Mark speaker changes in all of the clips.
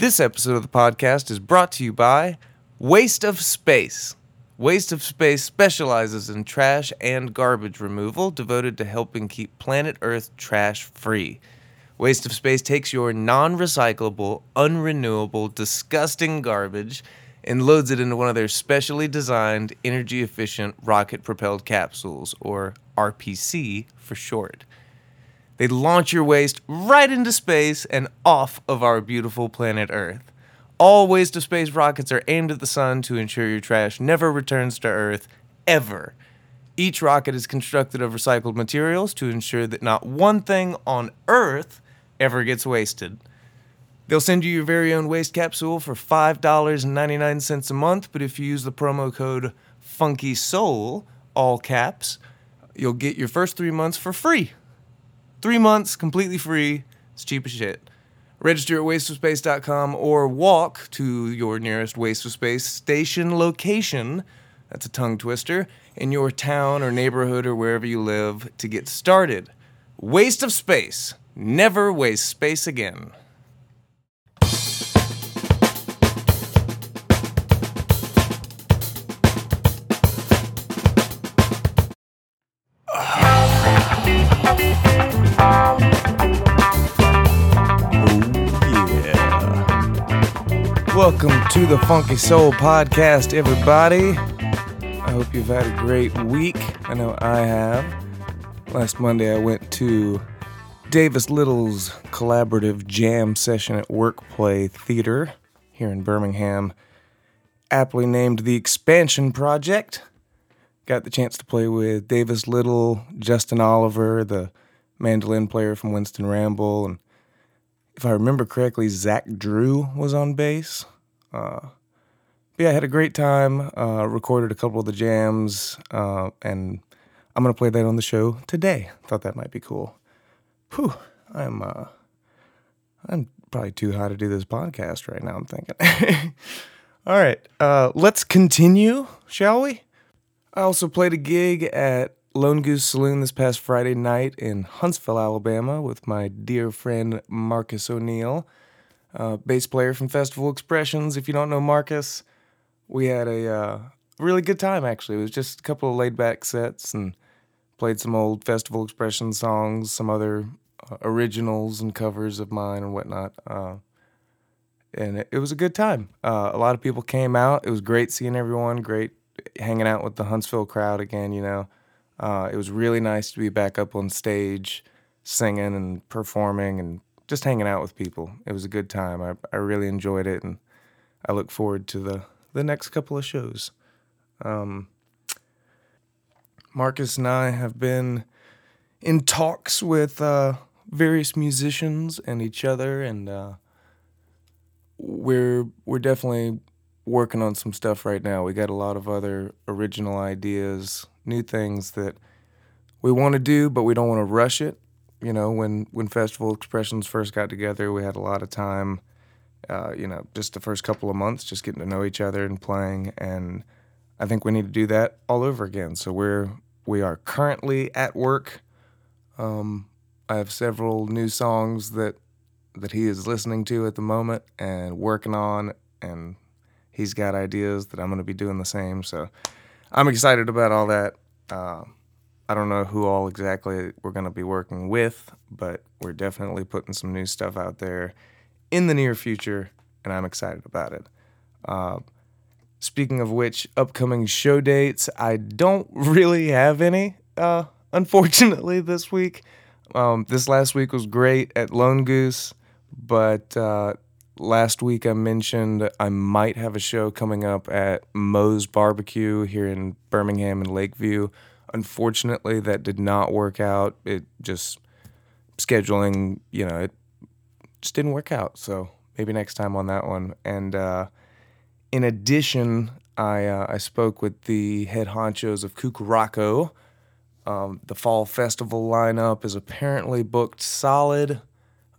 Speaker 1: This episode of the podcast is brought to you by Waste of Space. Waste of Space specializes in trash and garbage removal devoted to helping keep planet Earth trash free. Waste of Space takes your non recyclable, unrenewable, disgusting garbage and loads it into one of their specially designed, energy efficient rocket propelled capsules, or RPC for short. They launch your waste right into space and off of our beautiful planet Earth. All waste of space rockets are aimed at the sun to ensure your trash never returns to Earth, ever. Each rocket is constructed of recycled materials to ensure that not one thing on Earth ever gets wasted. They'll send you your very own waste capsule for $5.99 a month, but if you use the promo code Funky Soul, all caps, you'll get your first three months for free. Three months completely free. It's cheap as shit. Register at wasteofspace.com or walk to your nearest Waste of Space station location. That's a tongue twister. In your town or neighborhood or wherever you live to get started. Waste of Space. Never waste space again. Welcome to the Funky Soul Podcast, everybody. I hope you've had a great week. I know I have. Last Monday, I went to Davis Little's collaborative jam session at Workplay Theater here in Birmingham, aptly named the Expansion Project. Got the chance to play with Davis Little, Justin Oliver, the mandolin player from Winston Ramble, and if I remember correctly, Zach Drew was on bass. Uh, but yeah, I had a great time. Uh, recorded a couple of the jams, uh, and I'm gonna play that on the show today. Thought that might be cool. Whew, I'm uh, I'm probably too high to do this podcast right now. I'm thinking. All right, uh, let's continue, shall we? I also played a gig at Lone Goose Saloon this past Friday night in Huntsville, Alabama, with my dear friend Marcus O'Neill, uh, bass player from Festival Expressions. If you don't know Marcus, we had a uh, really good time actually. It was just a couple of laid back sets and played some old Festival Expression songs, some other uh, originals and covers of mine and whatnot. Uh, and it, it, was a good time. Uh, a lot of people came out. It was great seeing everyone. Great hanging out with the Huntsville crowd again. You know. Uh, it was really nice to be back up on stage, singing and performing and just hanging out with people. It was a good time. I, I really enjoyed it, and I look forward to the, the next couple of shows. Um, Marcus and I have been in talks with uh, various musicians and each other, and uh, we're we're definitely working on some stuff right now. We got a lot of other original ideas new things that we want to do, but we don't want to rush it. You know, when when Festival Expressions first got together, we had a lot of time. Uh, you know, just the first couple of months, just getting to know each other and playing, and I think we need to do that all over again. So we're we are currently at work. Um, I have several new songs that that he is listening to at the moment and working on, and he's got ideas that I'm going to be doing the same. So I'm excited about all that. Uh, I don't know who all exactly we're going to be working with, but we're definitely putting some new stuff out there in the near future, and I'm excited about it. Uh, speaking of which, upcoming show dates, I don't really have any, uh, unfortunately, this week. Um, this last week was great at Lone Goose, but uh, last week I mentioned I might have a show coming up at Moe's Barbecue here in Birmingham and Lakeview. Unfortunately, that did not work out. It just scheduling, you know, it just didn't work out. So maybe next time on that one. And uh, in addition, I uh, I spoke with the head honchos of Cucaraco. Um, the fall festival lineup is apparently booked solid.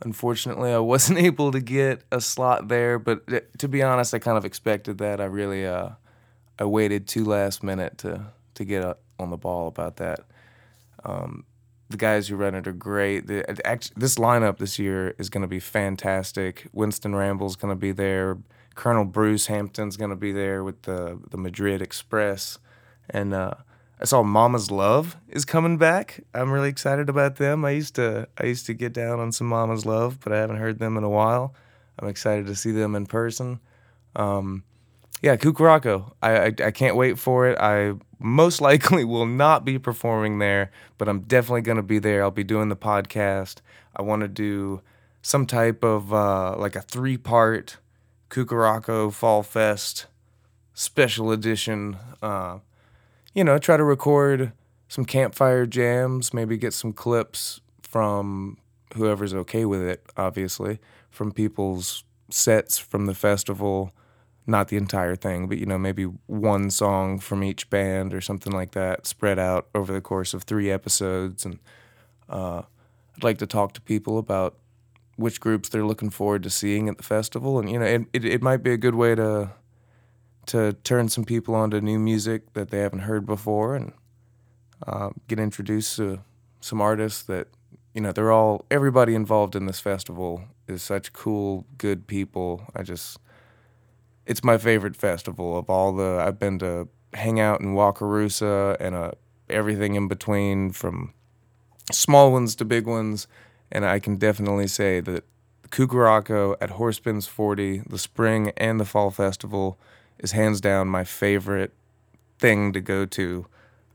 Speaker 1: Unfortunately, I wasn't able to get a slot there, but uh, to be honest, I kind of expected that. I really uh, I waited too last minute to to get on the ball about that. Um, the guys who run it are great. The, actually, this lineup this year is going to be fantastic. Winston Ramble's going to be there. Colonel Bruce Hampton's going to be there with the the Madrid Express, and uh, I saw Mama's Love is coming back. I'm really excited about them. I used to I used to get down on some Mama's Love, but I haven't heard them in a while. I'm excited to see them in person. Um, yeah, Cucaraco. I, I, I can't wait for it. I most likely will not be performing there, but I'm definitely gonna be there. I'll be doing the podcast. I want to do some type of uh, like a three part Cucaraco Fall Fest special edition. Uh, you know, try to record some campfire jams, maybe get some clips from whoever's okay with it, obviously, from people's sets from the festival not the entire thing, but you know, maybe one song from each band or something like that, spread out over the course of three episodes. And uh, I'd like to talk to people about which groups they're looking forward to seeing at the festival, and you know, it it, it might be a good way to to turn some people onto new music that they haven't heard before, and uh, get introduced to some artists that you know they're all everybody involved in this festival is such cool, good people. I just it's my favorite festival of all the. I've been to hang out in Wakarusa and uh, everything in between, from small ones to big ones, and I can definitely say that Cucaraco at Horse Pens 40, the spring and the fall festival, is hands down my favorite thing to go to,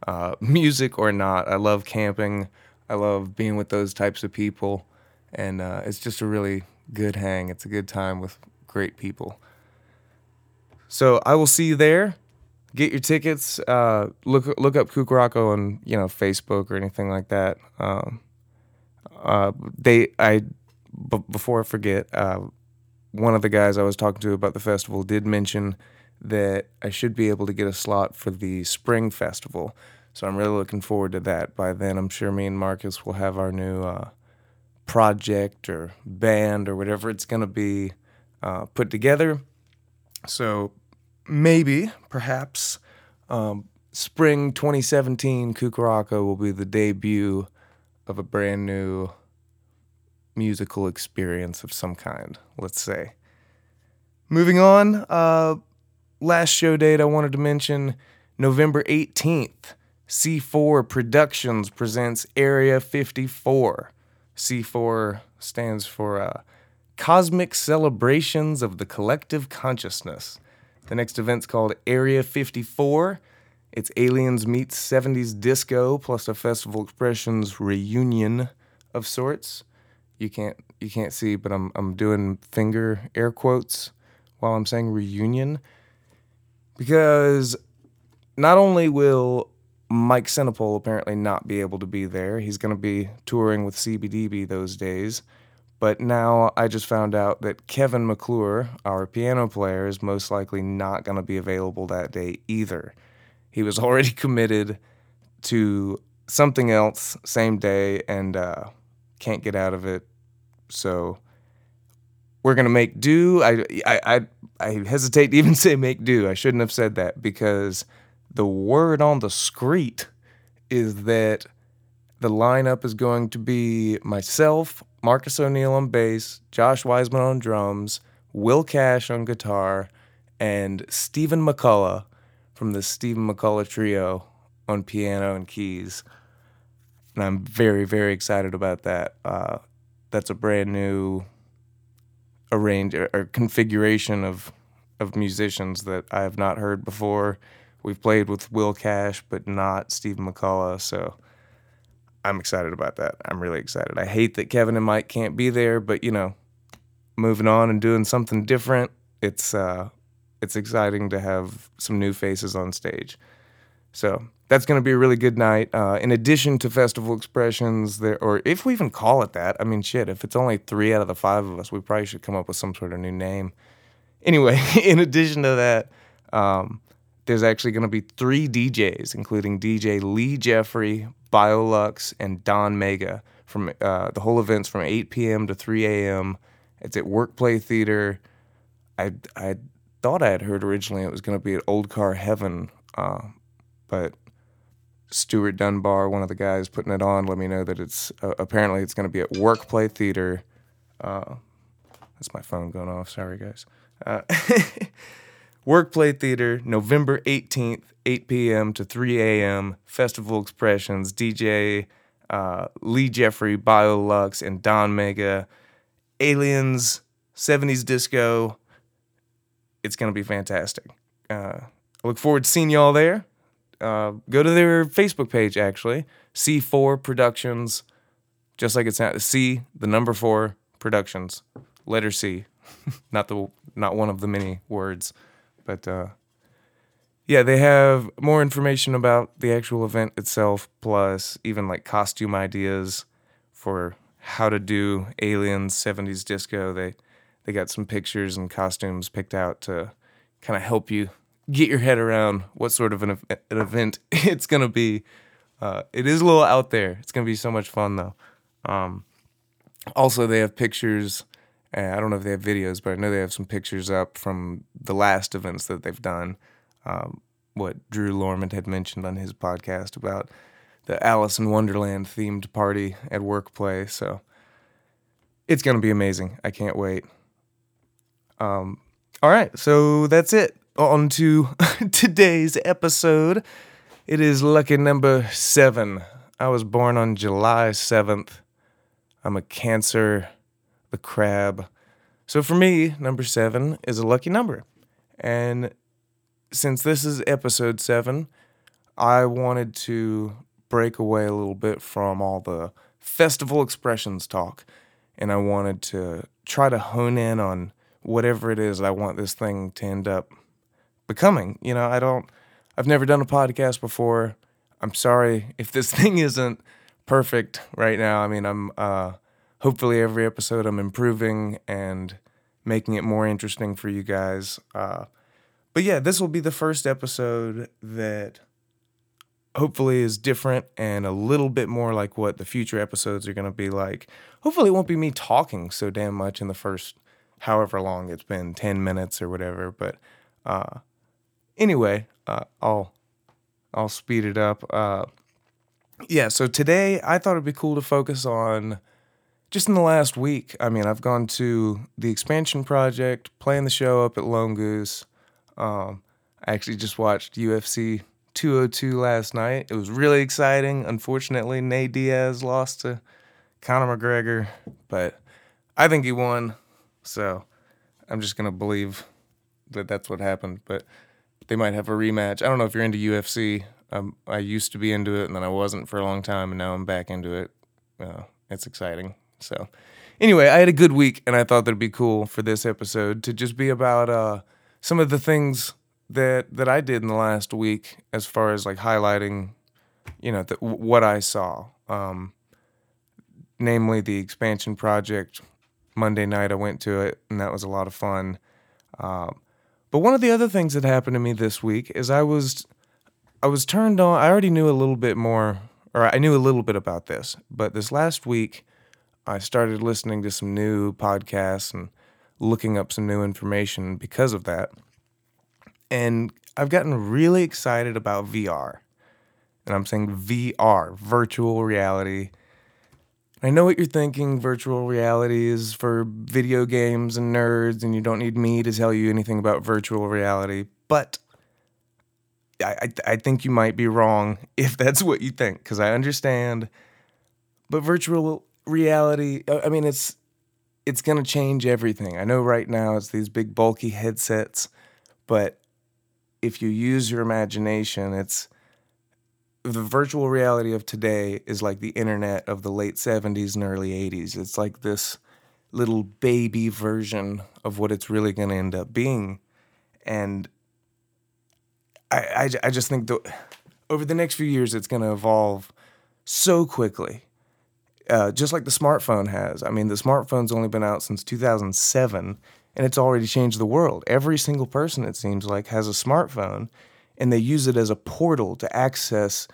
Speaker 1: uh, music or not. I love camping. I love being with those types of people, and uh, it's just a really good hang. It's a good time with great people. So I will see you there. Get your tickets. Uh, look look up Cucaraco on you know Facebook or anything like that. Um, uh, they I b- before I forget, uh, one of the guys I was talking to about the festival did mention that I should be able to get a slot for the spring festival. So I'm really looking forward to that. By then, I'm sure me and Marcus will have our new uh, project or band or whatever it's going to be uh, put together. So maybe, perhaps, um, spring 2017 Cucaraco will be the debut of a brand new musical experience of some kind, let's say. Moving on, uh, last show date I wanted to mention November 18th. C4 Productions presents Area 54. C4 stands for uh, Cosmic Celebrations of the Collective Consciousness. The next event's called Area 54. It's Aliens meets 70s disco plus a Festival Expressions reunion of sorts. You can't you can't see, but I'm I'm doing finger air quotes while I'm saying reunion because not only will Mike Senapole apparently not be able to be there, he's going to be touring with CBDB those days. But now I just found out that Kevin McClure, our piano player, is most likely not going to be available that day either. He was already committed to something else same day and uh, can't get out of it. So we're gonna make do. I, I I I hesitate to even say make do. I shouldn't have said that because the word on the street is that the lineup is going to be myself, Marcus O'Neill on bass, Josh Wiseman on drums, Will Cash on guitar, and Stephen McCullough from the Stephen McCullough Trio on piano and keys. And I'm very, very excited about that. Uh, that's a brand new arrange or configuration of of musicians that I have not heard before. We've played with Will Cash, but not Stephen McCullough, so I'm excited about that. I'm really excited. I hate that Kevin and Mike can't be there, but you know, moving on and doing something different, it's uh, it's exciting to have some new faces on stage. So that's going to be a really good night. Uh, in addition to festival expressions, there, or if we even call it that, I mean, shit, if it's only three out of the five of us, we probably should come up with some sort of new name. Anyway, in addition to that, um, there's actually going to be three DJs, including DJ Lee Jeffrey, Biolux, and Don Mega. From uh, the whole event's from 8 p.m. to 3 a.m. It's at Workplay Theater. I I thought I had heard originally it was going to be at Old Car Heaven, uh, but Stuart Dunbar, one of the guys putting it on, let me know that it's uh, apparently it's going to be at Workplay Theater. Uh, that's my phone going off. Sorry, guys. Uh, Workplay Theater, November 18th, 8 p.m. to 3 a.m. Festival Expressions, DJ uh, Lee Jeffrey, Biolux, and Don Mega. Aliens, 70s disco. It's going to be fantastic. Uh, I look forward to seeing y'all there. Uh, go to their Facebook page, actually. C4 Productions, just like it's not C, the number four Productions, letter C, not the not one of the many words, but uh, yeah, they have more information about the actual event itself, plus even like costume ideas for how to do aliens 70s disco. They they got some pictures and costumes picked out to kind of help you get your head around what sort of an, an event it's gonna be. Uh, it is a little out there. It's gonna be so much fun though. Um, also, they have pictures. Uh, I don't know if they have videos, but I know they have some pictures up from the last events that they've done. Um, what Drew Lormond had mentioned on his podcast about the Alice in Wonderland themed party at Workplay. So it's gonna be amazing. I can't wait. Um, all right, so that's it on to today's episode. It is lucky number seven. I was born on July 7th. I'm a Cancer, the crab. So for me, number seven is a lucky number. And since this is episode seven, I wanted to break away a little bit from all the festival expressions talk. And I wanted to try to hone in on whatever it is I want this thing to end up becoming. You know, I don't, I've never done a podcast before. I'm sorry if this thing isn't perfect right now. I mean, I'm, uh, hopefully every episode I'm improving and making it more interesting for you guys. Uh, but yeah, this will be the first episode that hopefully is different and a little bit more like what the future episodes are going to be like. Hopefully, it won't be me talking so damn much in the first however long it's been 10 minutes or whatever. But uh, anyway, uh, I'll I'll speed it up. Uh, yeah, so today I thought it'd be cool to focus on just in the last week. I mean, I've gone to the expansion project, playing the show up at Lone Goose. Um, I actually just watched UFC 202 last night. It was really exciting. Unfortunately, Nate Diaz lost to Conor McGregor, but I think he won. So I'm just gonna believe that that's what happened. But they might have a rematch. I don't know if you're into UFC. Um, I used to be into it, and then I wasn't for a long time, and now I'm back into it. Uh, it's exciting. So, anyway, I had a good week, and I thought that'd be cool for this episode to just be about uh, some of the things that that I did in the last week, as far as like highlighting, you know, the, what I saw. Um, namely, the expansion project. Monday night, I went to it, and that was a lot of fun. Um, but one of the other things that happened to me this week is I was I was turned on. I already knew a little bit more, or I knew a little bit about this, but this last week I started listening to some new podcasts and looking up some new information because of that. And I've gotten really excited about VR. And I'm saying VR, virtual reality. I know what you're thinking. Virtual reality is for video games and nerds, and you don't need me to tell you anything about virtual reality. But I, I, I think you might be wrong if that's what you think, because I understand. But virtual reality, I mean, it's it's gonna change everything. I know right now it's these big bulky headsets, but if you use your imagination, it's the virtual reality of today is like the internet of the late 70s and early 80s. It's like this little baby version of what it's really going to end up being. And I, I, I just think that over the next few years, it's going to evolve so quickly, uh, just like the smartphone has. I mean, the smartphone's only been out since 2007, and it's already changed the world. Every single person, it seems like, has a smartphone and they use it as a portal to access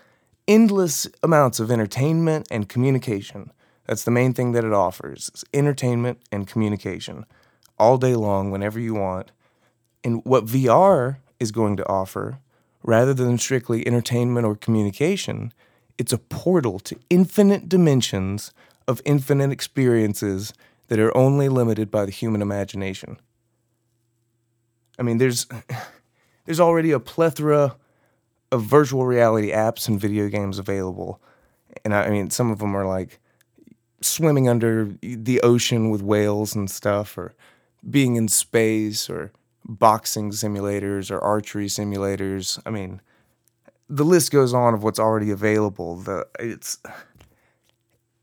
Speaker 1: endless amounts of entertainment and communication. That's the main thing that it offers is entertainment and communication all day long, whenever you want. And what VR is going to offer, rather than strictly entertainment or communication, it's a portal to infinite dimensions of infinite experiences that are only limited by the human imagination. I mean, there's there's already a plethora of virtual reality apps and video games available. And I, I mean, some of them are like swimming under the ocean with whales and stuff, or being in space, or boxing simulators, or archery simulators. I mean, the list goes on of what's already available. The it's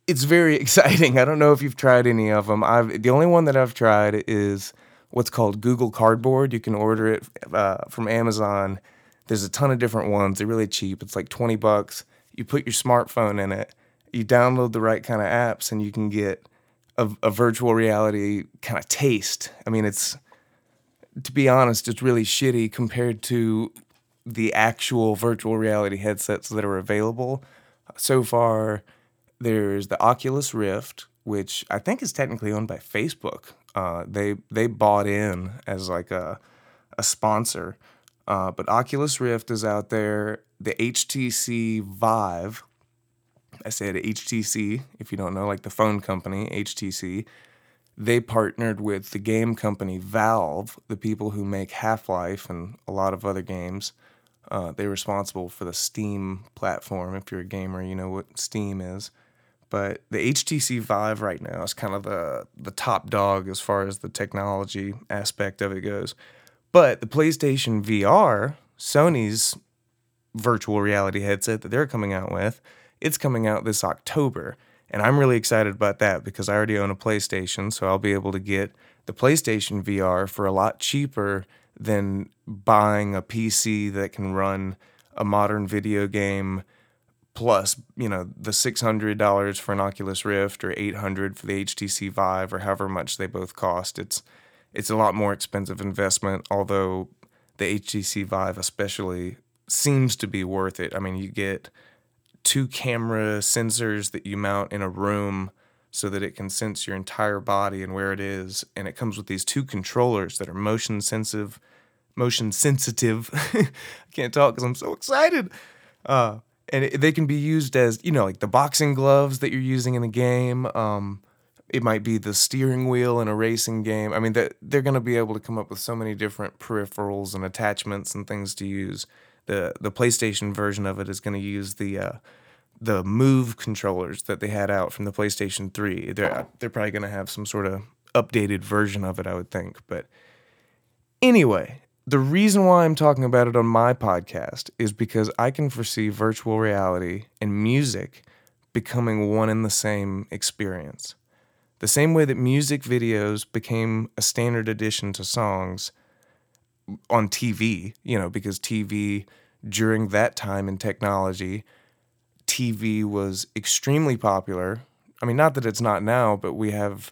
Speaker 1: it's very exciting. I don't know if you've tried any of them. I've the only one that I've tried is what's called Google Cardboard. You can order it uh, from Amazon. There's a ton of different ones. They're really cheap. It's like 20 bucks. You put your smartphone in it, you download the right kind of apps, and you can get a, a virtual reality kind of taste. I mean, it's, to be honest, it's really shitty compared to the actual virtual reality headsets that are available. So far, there's the Oculus Rift, which I think is technically owned by Facebook. Uh, they they bought in as like a a sponsor, uh, but Oculus Rift is out there. The HTC Vive, I said HTC if you don't know, like the phone company HTC. They partnered with the game company Valve, the people who make Half Life and a lot of other games. Uh, they're responsible for the Steam platform. If you're a gamer, you know what Steam is. But the HTC Vive right now is kind of the the top dog as far as the technology aspect of it goes. But the PlayStation VR, Sony's virtual reality headset that they're coming out with, it's coming out this October. And I'm really excited about that because I already own a PlayStation, so I'll be able to get the PlayStation VR for a lot cheaper than buying a PC that can run a modern video game plus you know the $600 for an Oculus Rift or 800 for the HTC Vive or however much they both cost it's it's a lot more expensive investment although the HTC Vive especially seems to be worth it. I mean you get two camera sensors that you mount in a room so that it can sense your entire body and where it is and it comes with these two controllers that are motion sensitive motion sensitive I can't talk cuz I'm so excited. Uh and it, they can be used as you know like the boxing gloves that you're using in the game um, it might be the steering wheel in a racing game. I mean that they're going to be able to come up with so many different peripherals and attachments and things to use. The the playstation version of it is going to use the uh, the move controllers that they had out from the playstation 3 they're they're probably going to have some sort of updated version of it i would think but anyway the reason why I'm talking about it on my podcast is because I can foresee virtual reality and music becoming one and the same experience. The same way that music videos became a standard addition to songs on TV, you know, because TV during that time in technology, TV was extremely popular. I mean, not that it's not now, but we have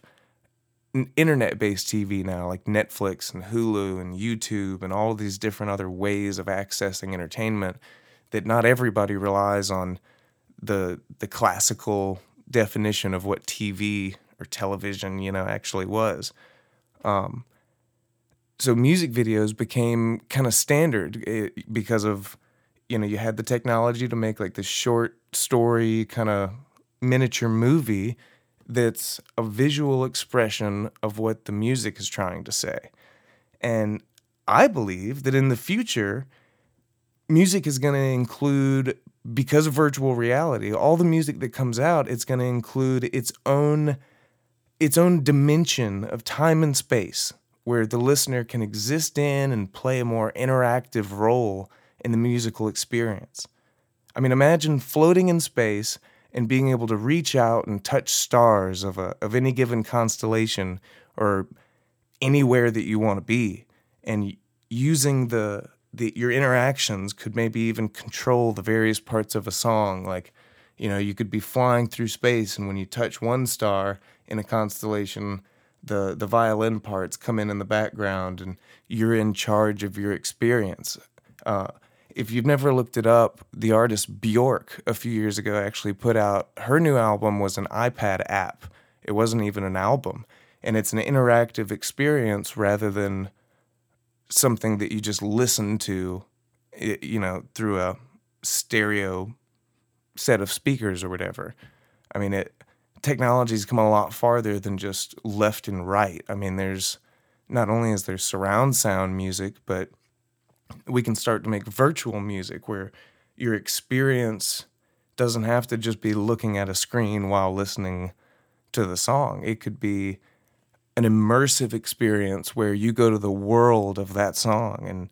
Speaker 1: internet based TV now, like Netflix and Hulu and YouTube and all these different other ways of accessing entertainment, that not everybody relies on the the classical definition of what TV or television, you know, actually was. Um, so music videos became kind of standard eh, because of you know you had the technology to make like this short story kind of miniature movie that's a visual expression of what the music is trying to say. And I believe that in the future, music is going to include, because of virtual reality, all the music that comes out, it's going to include its own its own dimension of time and space where the listener can exist in and play a more interactive role in the musical experience. I mean, imagine floating in space and being able to reach out and touch stars of a of any given constellation or anywhere that you want to be. And using the the your interactions could maybe even control the various parts of a song. Like you know you could be flying through space and when you touch one star in a constellation the the violin parts come in in the background and you're in charge of your experience. Uh, if you've never looked it up, the artist Bjork a few years ago actually put out her new album was an iPad app. It wasn't even an album, and it's an interactive experience rather than something that you just listen to you know, through a stereo set of speakers or whatever. I mean, it technology's come a lot farther than just left and right. I mean, there's not only is there surround sound music, but we can start to make virtual music where your experience doesn't have to just be looking at a screen while listening to the song. It could be an immersive experience where you go to the world of that song and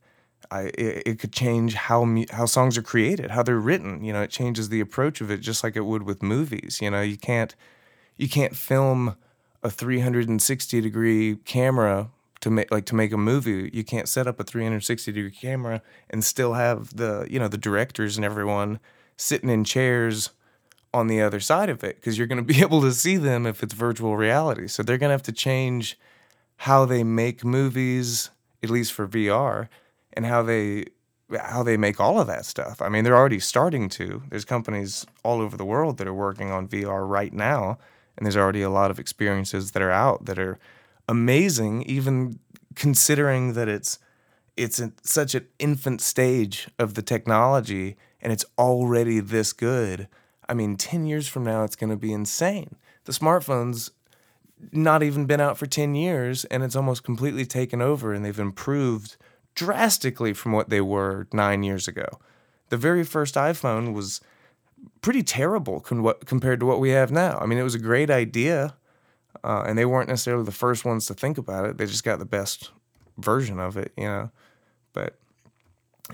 Speaker 1: I, it, it could change how how songs are created, how they're written. You know, it changes the approach of it, just like it would with movies. You know, you can't you can't film a 360 degree camera to make like to make a movie. You can't set up a 360 degree camera and still have the you know the directors and everyone sitting in chairs on the other side of it because you're going to be able to see them if it's virtual reality. So they're going to have to change how they make movies, at least for VR, and how they how they make all of that stuff. I mean, they're already starting to. There's companies all over the world that are working on VR right now, and there's already a lot of experiences that are out that are amazing, even considering that it's it's such an infant stage of the technology and it's already this good. I mean, 10 years from now, it's going to be insane. The smartphone's not even been out for 10 years and it's almost completely taken over and they've improved drastically from what they were nine years ago. The very first iPhone was pretty terrible compared to what we have now. I mean, it was a great idea, uh, and they weren't necessarily the first ones to think about it. They just got the best version of it, you know. But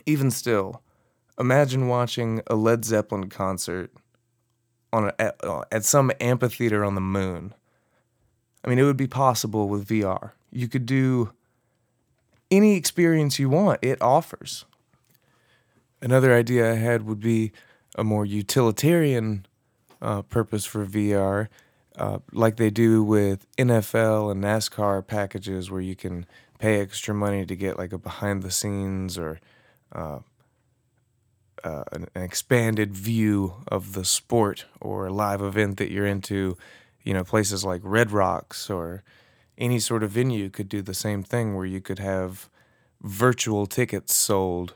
Speaker 1: even still, imagine watching a Led Zeppelin concert on a, at, uh, at some amphitheater on the moon. I mean, it would be possible with VR. You could do any experience you want, it offers. Another idea I had would be a more utilitarian uh, purpose for VR, uh, like they do with NFL and NASCAR packages, where you can pay extra money to get like a behind the scenes or uh, uh an, an expanded view of the sport or a live event that you're into. You know, places like Red Rocks or any sort of venue could do the same thing where you could have virtual tickets sold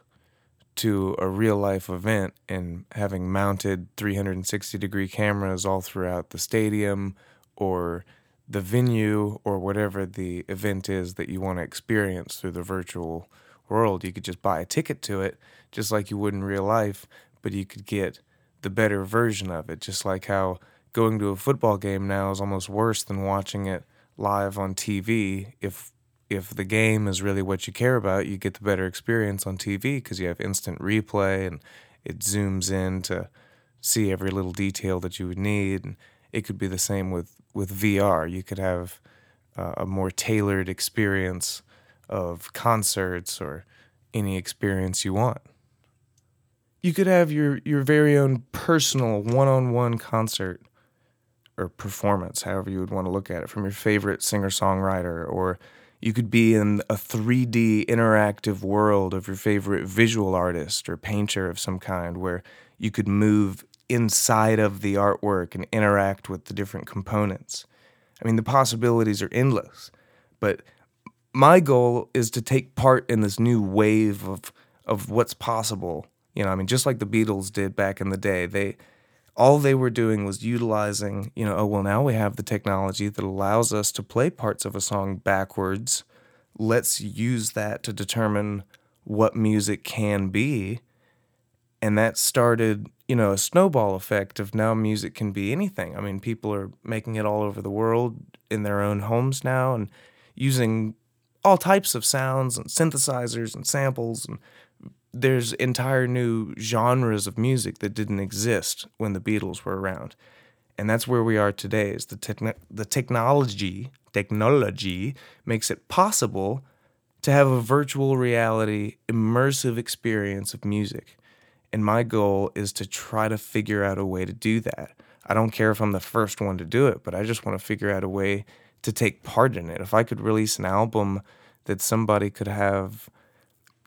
Speaker 1: to a real life event and having mounted 360 degree cameras all throughout the stadium or the venue or whatever the event is that you want to experience through the virtual world. You could just buy a ticket to it, just like you would in real life, but you could get the better version of it, just like how going to a football game now is almost worse than watching it live on TV if if the game is really what you care about, you get the better experience on TV because you have instant replay and it zooms in to see every little detail that you would need. And it could be the same with, with VR. You could have uh, a more tailored experience of concerts or any experience you want. You could have your, your very own personal one on one concert or performance, however you would want to look at it, from your favorite singer songwriter, or you could be in a 3D interactive world of your favorite visual artist or painter of some kind where you could move inside of the artwork and interact with the different components. I mean, the possibilities are endless, but my goal is to take part in this new wave of of what's possible. You know, I mean, just like the Beatles did back in the day, they all they were doing was utilizing, you know, oh, well, now we have the technology that allows us to play parts of a song backwards. Let's use that to determine what music can be. And that started, you know, a snowball effect of now music can be anything. I mean, people are making it all over the world in their own homes now and using all types of sounds and synthesizers and samples and there's entire new genres of music that didn't exist when the Beatles were around. And that's where we are today is the techn- the technology technology makes it possible to have a virtual reality immersive experience of music. And my goal is to try to figure out a way to do that. I don't care if I'm the first one to do it, but I just want to figure out a way to take part in it. If I could release an album that somebody could have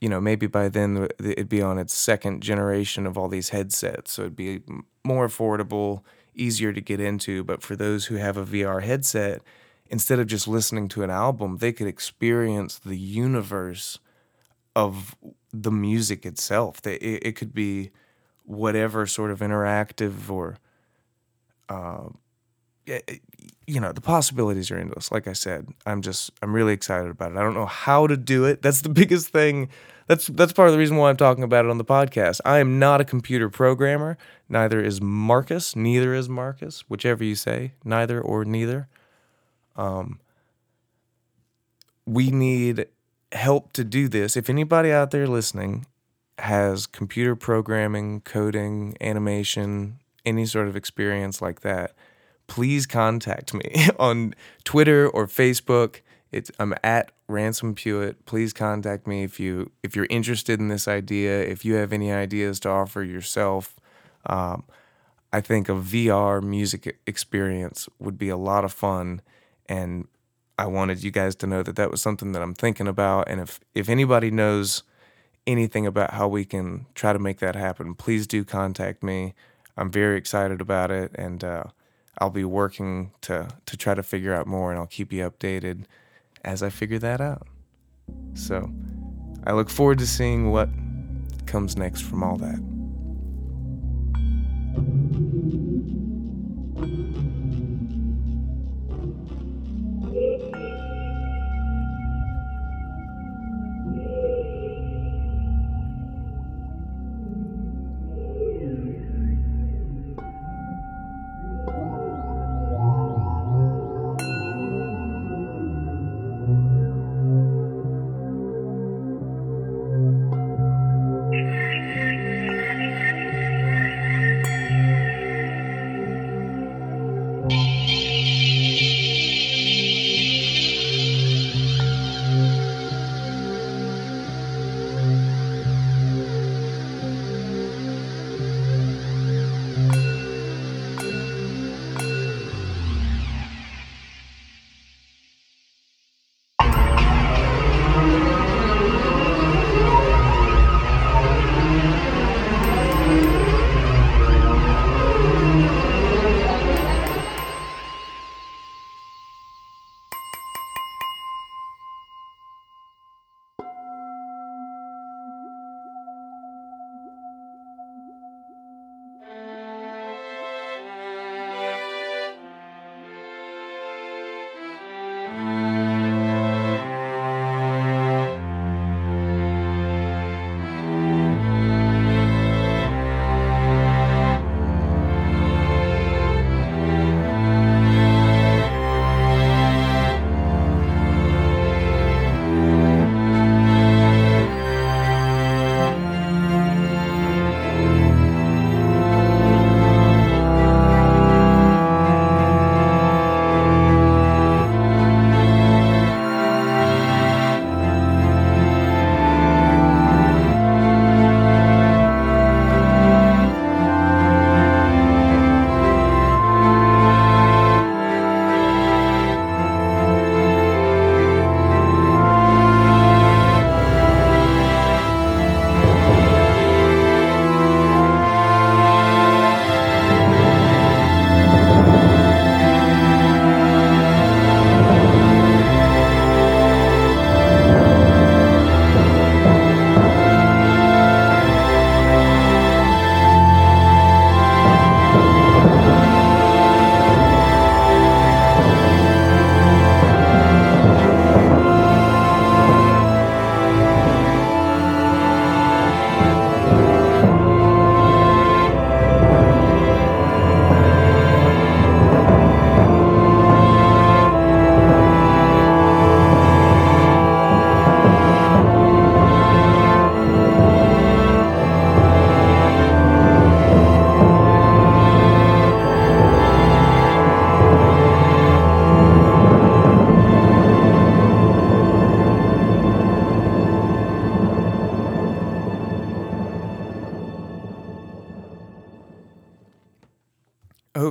Speaker 1: you know, maybe by then it'd be on its second generation of all these headsets. So it'd be more affordable, easier to get into. But for those who have a VR headset, instead of just listening to an album, they could experience the universe of the music itself. It, could be whatever sort of interactive or uh, you know the possibilities are endless. Like i said i'm just i'm really excited about it. I don't know how to do it. That's the biggest thing. That's that's part of the reason why i'm talking about it on the podcast. I am not a computer programmer. Neither is marcus. Neither is marcus whichever you say neither or neither. Um, we need help to do this. If anybody out there listening has computer programming coding animation any sort of experience like that please contact me on Twitter or Facebook. It's I'm at Ransom Pewitt. Please contact me if you if you're interested in this idea. If you have any ideas to offer yourself, um, I think a VR music experience would be a lot of fun, and I wanted you guys to know that that was something that I'm thinking about. And if if anybody knows anything about how we can try to make that happen, please do contact me. I'm very excited about it, and uh, I'll be working to to try to figure out more, and I'll keep you updated as I figure that out. So, I look forward to seeing what comes next from all that.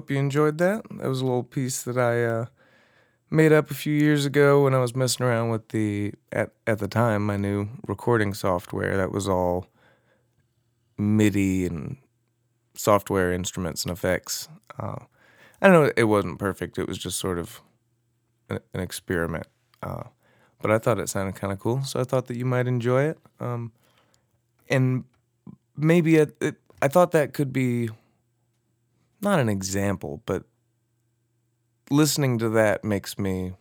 Speaker 1: Hope you enjoyed that. That was a little piece that I uh, made up a few years ago when I was messing around with the at at the time my new recording software. That was all MIDI and software instruments and effects. Uh, I don't know. It wasn't perfect. It was just sort of an, an experiment. Uh, but I thought it sounded kind of cool, so I thought that you might enjoy it. Um, and maybe it, it, I thought that could be not an example, but listening to that makes me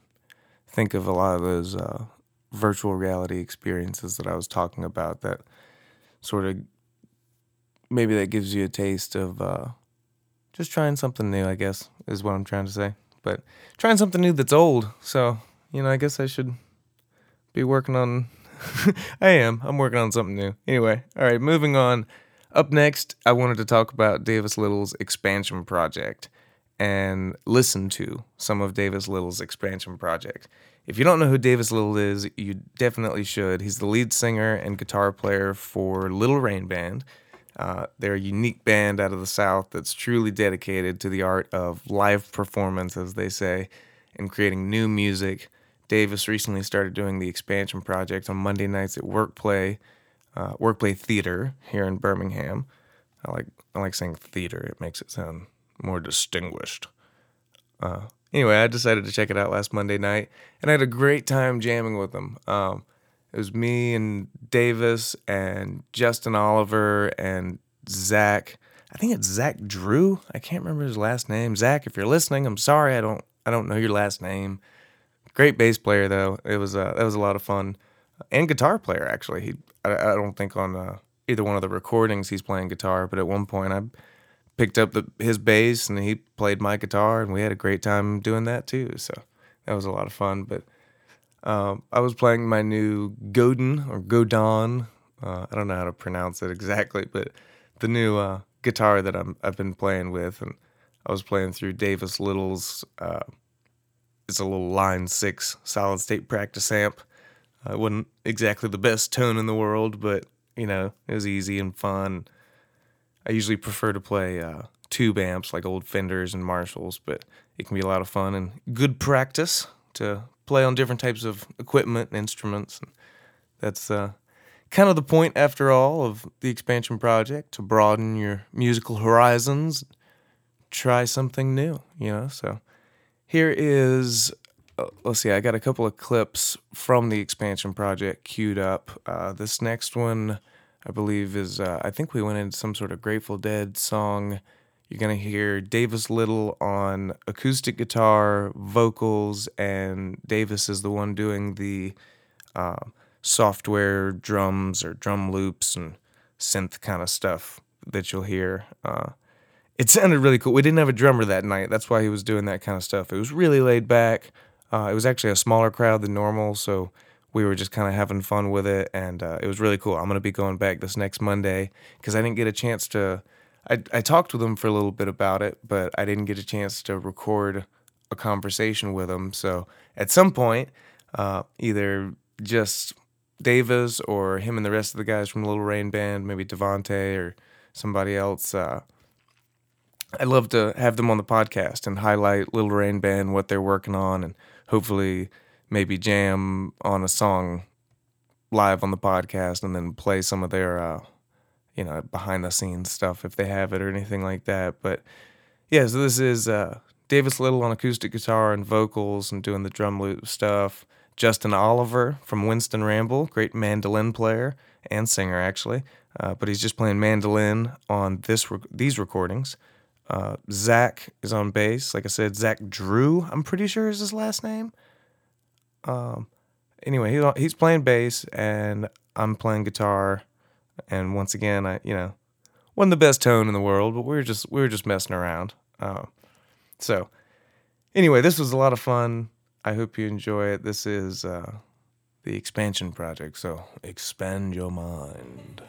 Speaker 1: think of a lot of those uh, virtual reality experiences that I was talking about. That sort of maybe that gives you a taste of uh, just trying something new. I guess is what I'm trying to say. But trying something new that's old. So you know, I guess I should be working on. I am. I'm working on something new. Anyway, all right. Moving on. Up next, I wanted to talk about Davis Little's expansion project and listen to some of Davis Little's expansion project. If you don't know who Davis Little is, you definitely should. He's the lead singer and guitar player for Little Raine Band. Uh, they're a unique band out of the South that's truly dedicated to the art of live performance, as they say, and creating new music. Davis recently started doing the expansion project on Monday nights at Workplay, uh, Workplay Theater here in Birmingham. I like I like saying theater; it makes it sound more distinguished. Uh, anyway, I decided to check it out last Monday night, and I had a great time jamming with them. Um, it was me and Davis and Justin Oliver and Zach. I think it's Zach Drew. I can't remember his last name. Zach, if you're listening, I'm sorry. I don't I don't know your last name. Great bass player though. It was uh, that was a lot of fun, and guitar player actually. He I, I don't think on uh, either one of the recordings he's playing guitar, but at one point I picked up the, his bass and he played my guitar, and we had a great time doing that too. So that was a lot of fun. But um, I was playing my new Godin or Godon. Uh, I don't know how to pronounce it exactly, but the new uh, guitar that I'm, I've been playing with, and I was playing through Davis Little's. Uh, it's a little Line Six solid state practice amp. It wasn't exactly the best tone in the world, but you know it was easy and fun. I usually prefer to play uh, tube amps like old Fenders and Marshalls, but it can be a lot of fun and good practice to play on different types of equipment and instruments. And that's uh, kind of the point, after all, of the expansion project to broaden your musical horizons, try something new, you know? So here is, let's see, I got a couple of clips from the expansion project queued up. Uh, this next one I believe is uh, I think we went into some sort of Grateful Dead song. You're gonna hear Davis Little on acoustic guitar, vocals, and Davis is the one doing the uh, software drums or drum loops and synth kind of stuff that you'll hear. Uh, it sounded really cool. We didn't have a drummer that night. That's why he was doing that kind of stuff. It was really laid back. Uh, it was actually a smaller crowd than normal, so we were just kind of having fun with it, and uh, it was really cool. I'm gonna be going back this next Monday because I didn't get a chance to. I I talked with them for a little bit about it, but I didn't get a chance to record a conversation with them. So at some point, uh, either just Davis or him and the rest of the guys from Little Raine Band, maybe Devonte or somebody else. Uh, I'd love to have them on the podcast and highlight Little Raine Band, what they're working on, and hopefully maybe jam on a song live on the podcast and then play some of their uh, you know behind the scenes stuff if they have it or anything like that. But yeah so this is uh, davis little on acoustic guitar and vocals and doing the drum loop stuff. Justin oliver from winston ramble great mandolin player and singer actually. Uh, but he's just playing mandolin on this rec- these recordings uh, zach is on bass like i said zach drew i'm pretty sure is his last name um, anyway, he's he's playing bass and I'm playing guitar, and once again, I you know wasn't the best tone in the world, but we were just we were just messing around. Uh, so anyway, this was a lot of fun. I hope you enjoy it. This is uh, the expansion project, so expand your mind.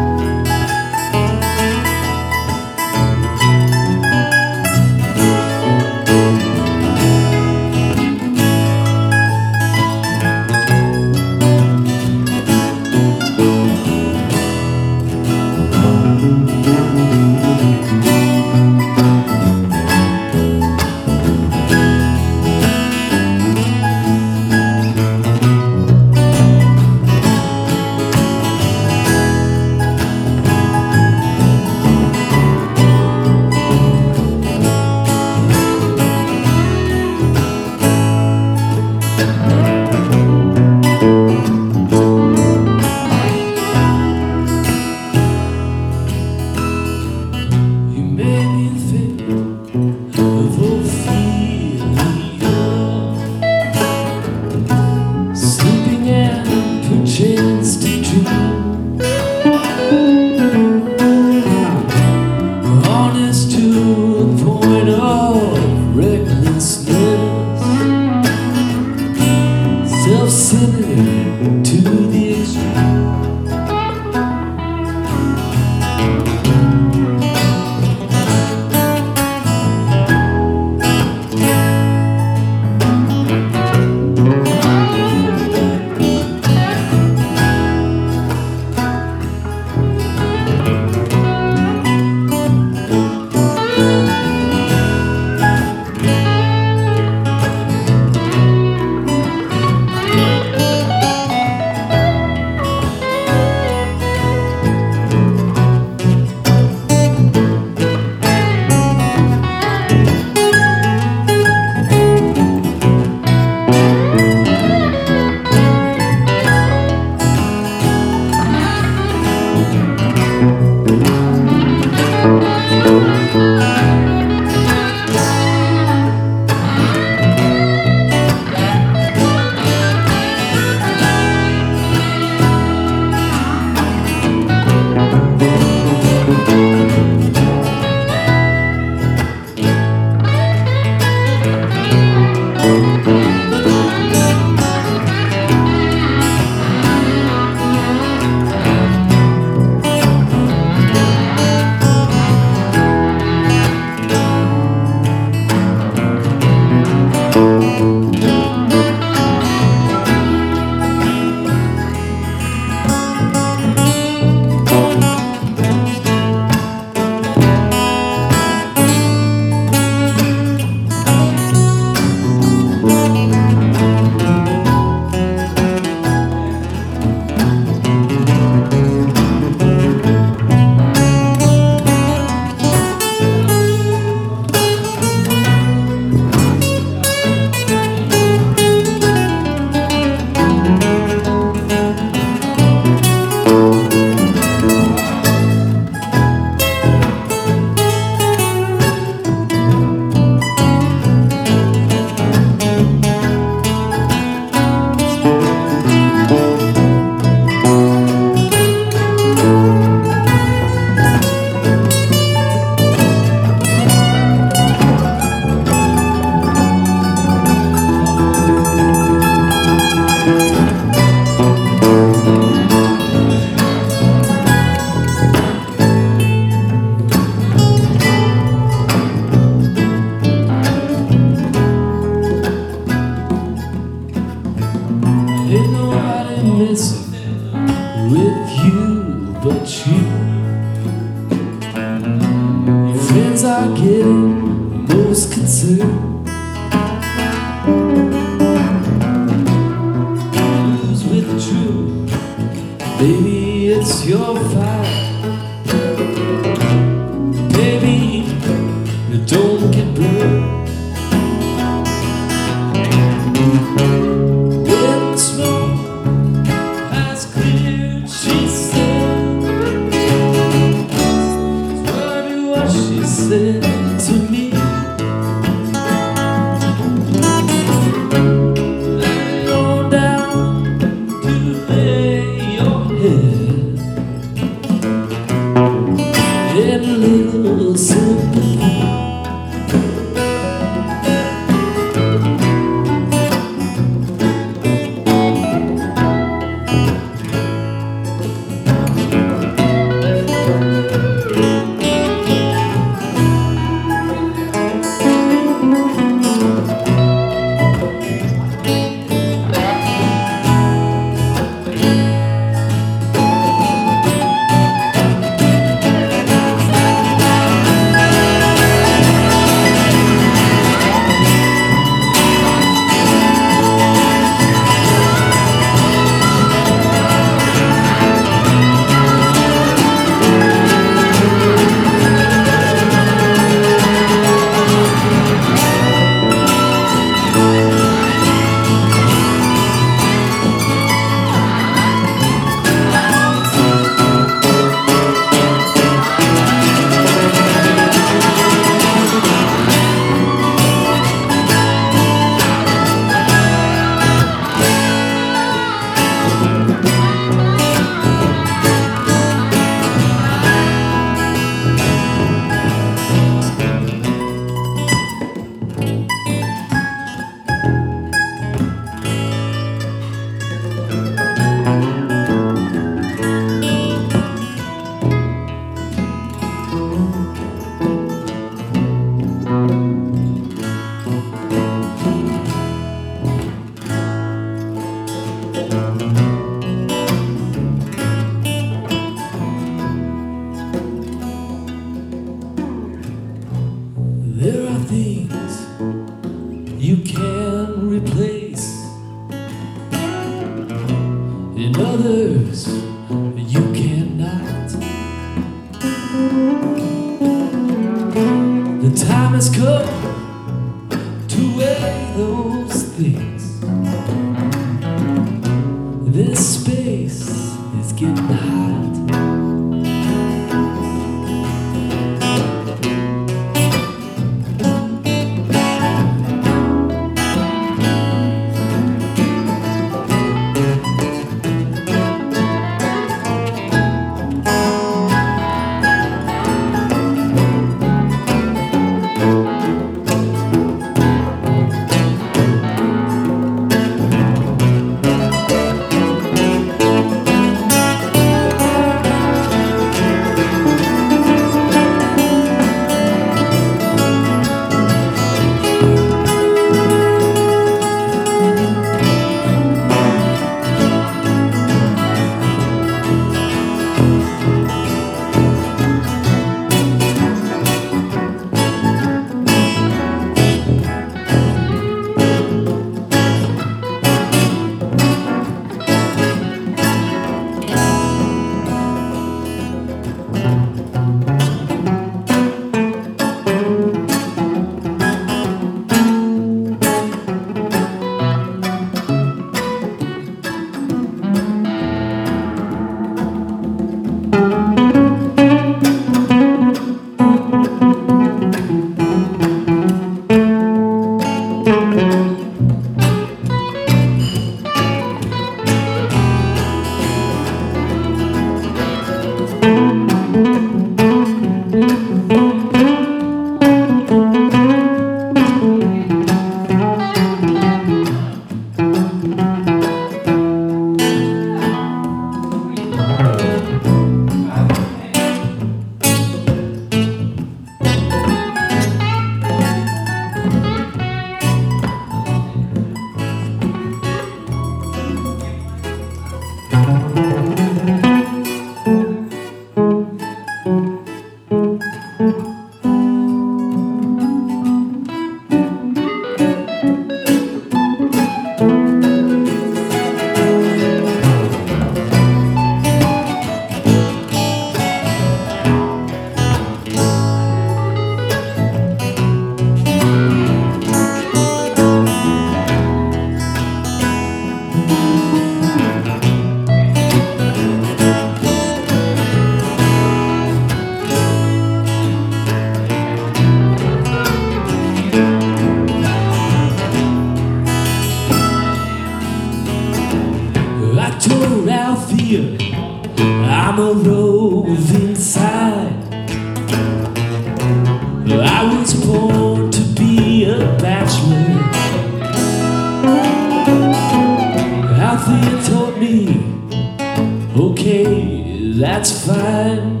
Speaker 2: time.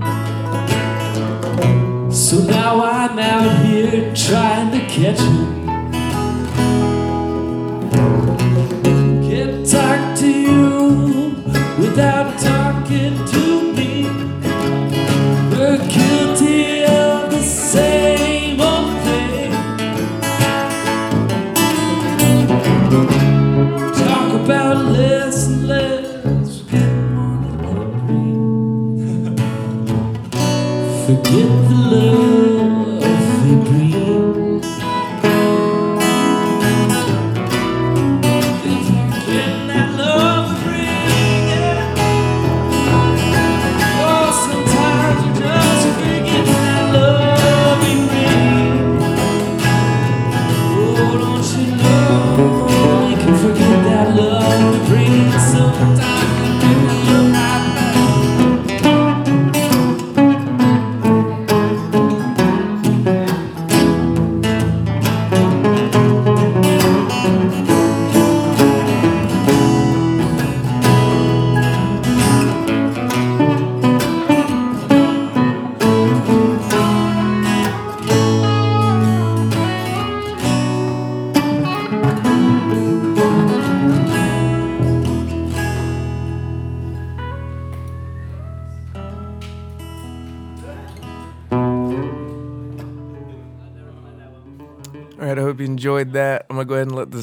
Speaker 2: So now I'm out here trying to catch
Speaker 1: him.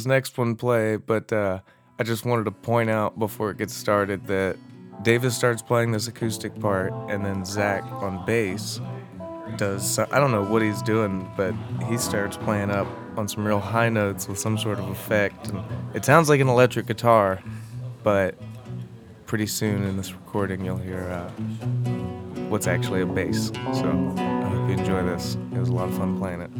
Speaker 1: This next one play, but uh, I just wanted to point out before it gets started that Davis starts playing this acoustic part, and then Zach on bass does. so- I don't know what he's doing, but he starts playing up on some real high notes with some sort of effect, and it sounds like an electric guitar, but pretty soon in this recording you'll hear uh, what's actually a bass. So I hope you enjoy this. It was a lot of fun playing it.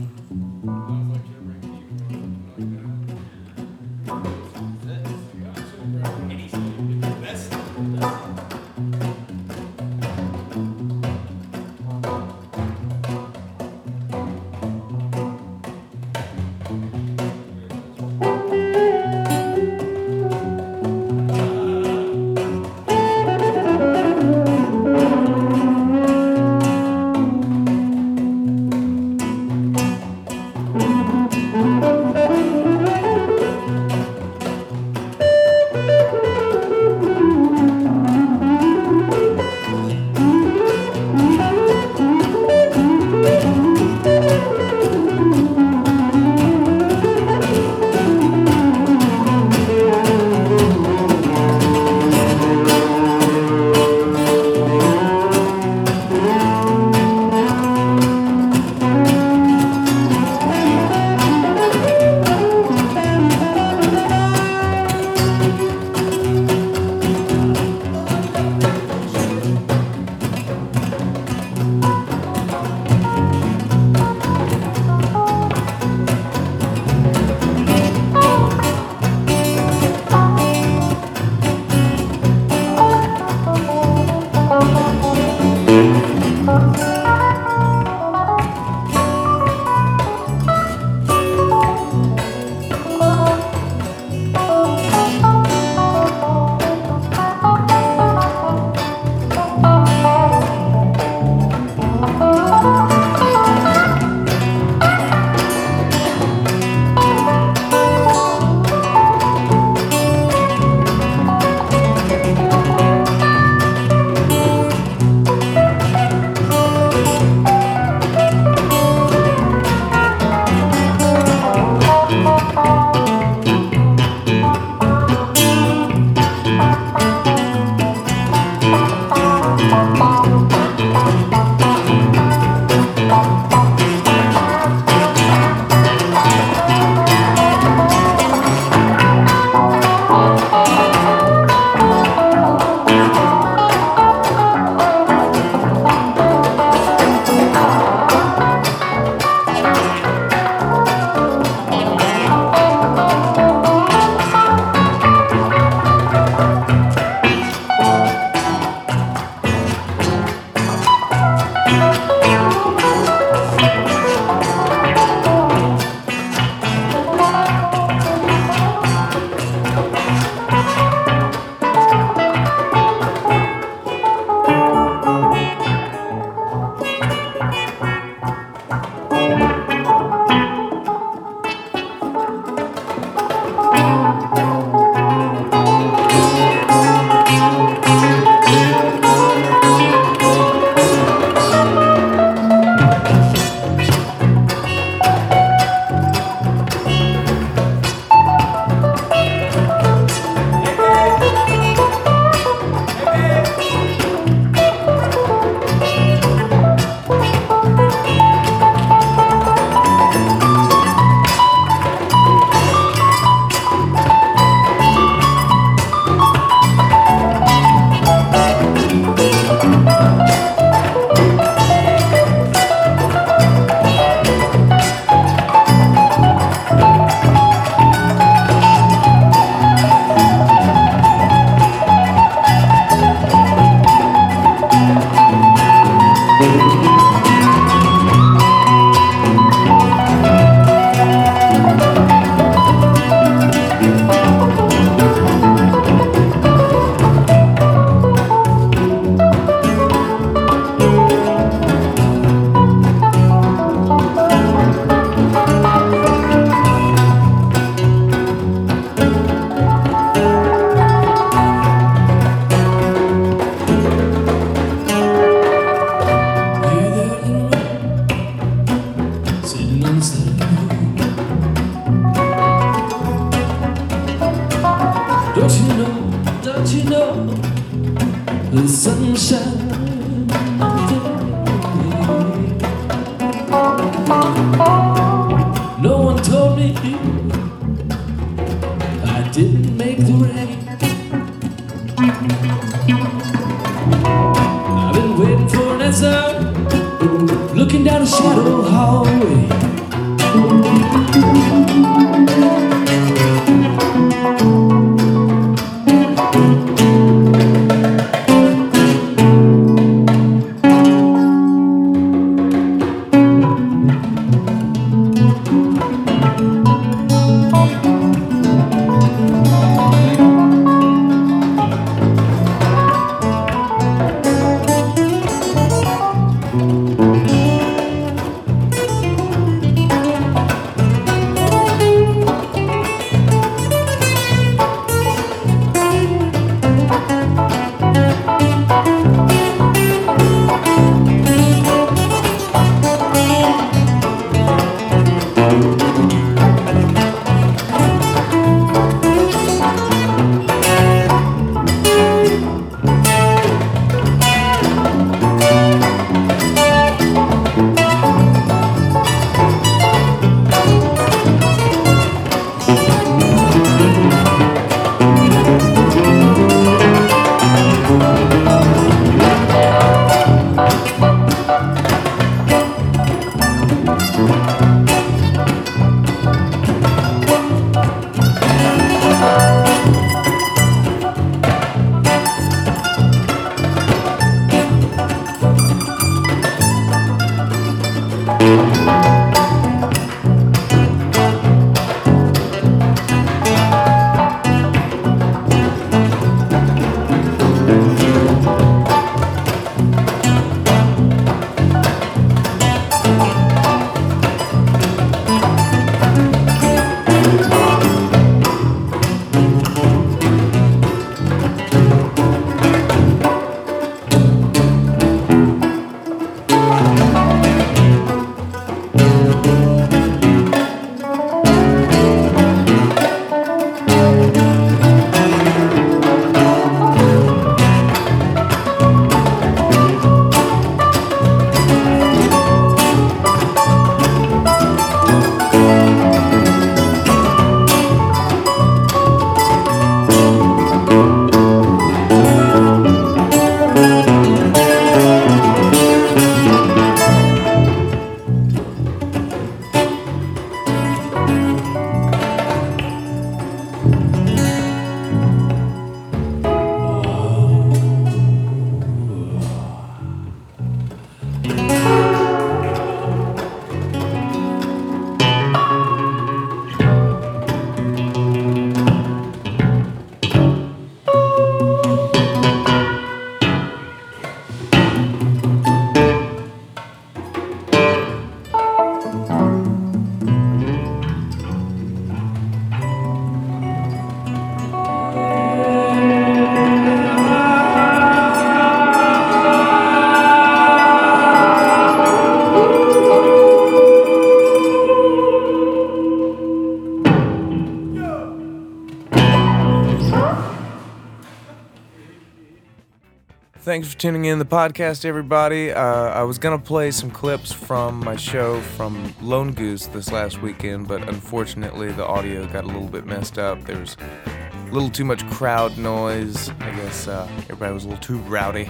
Speaker 1: Thanks for tuning in the podcast, everybody. Uh, I was gonna play some clips from my show from Lone Goose this last weekend, but unfortunately the audio got a little bit messed up. There was a little too much crowd noise. I guess uh, everybody was a little too rowdy.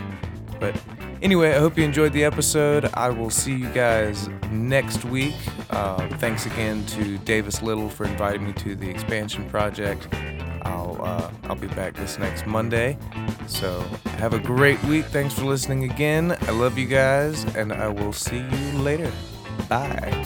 Speaker 1: But anyway, I hope you enjoyed the episode. I will see you guys next week. Uh, thanks again to Davis Little for inviting me to the expansion project. I'll uh, I'll be back this next Monday. So have a great week. Thanks for listening again. I love you guys, and I will see you later. Bye.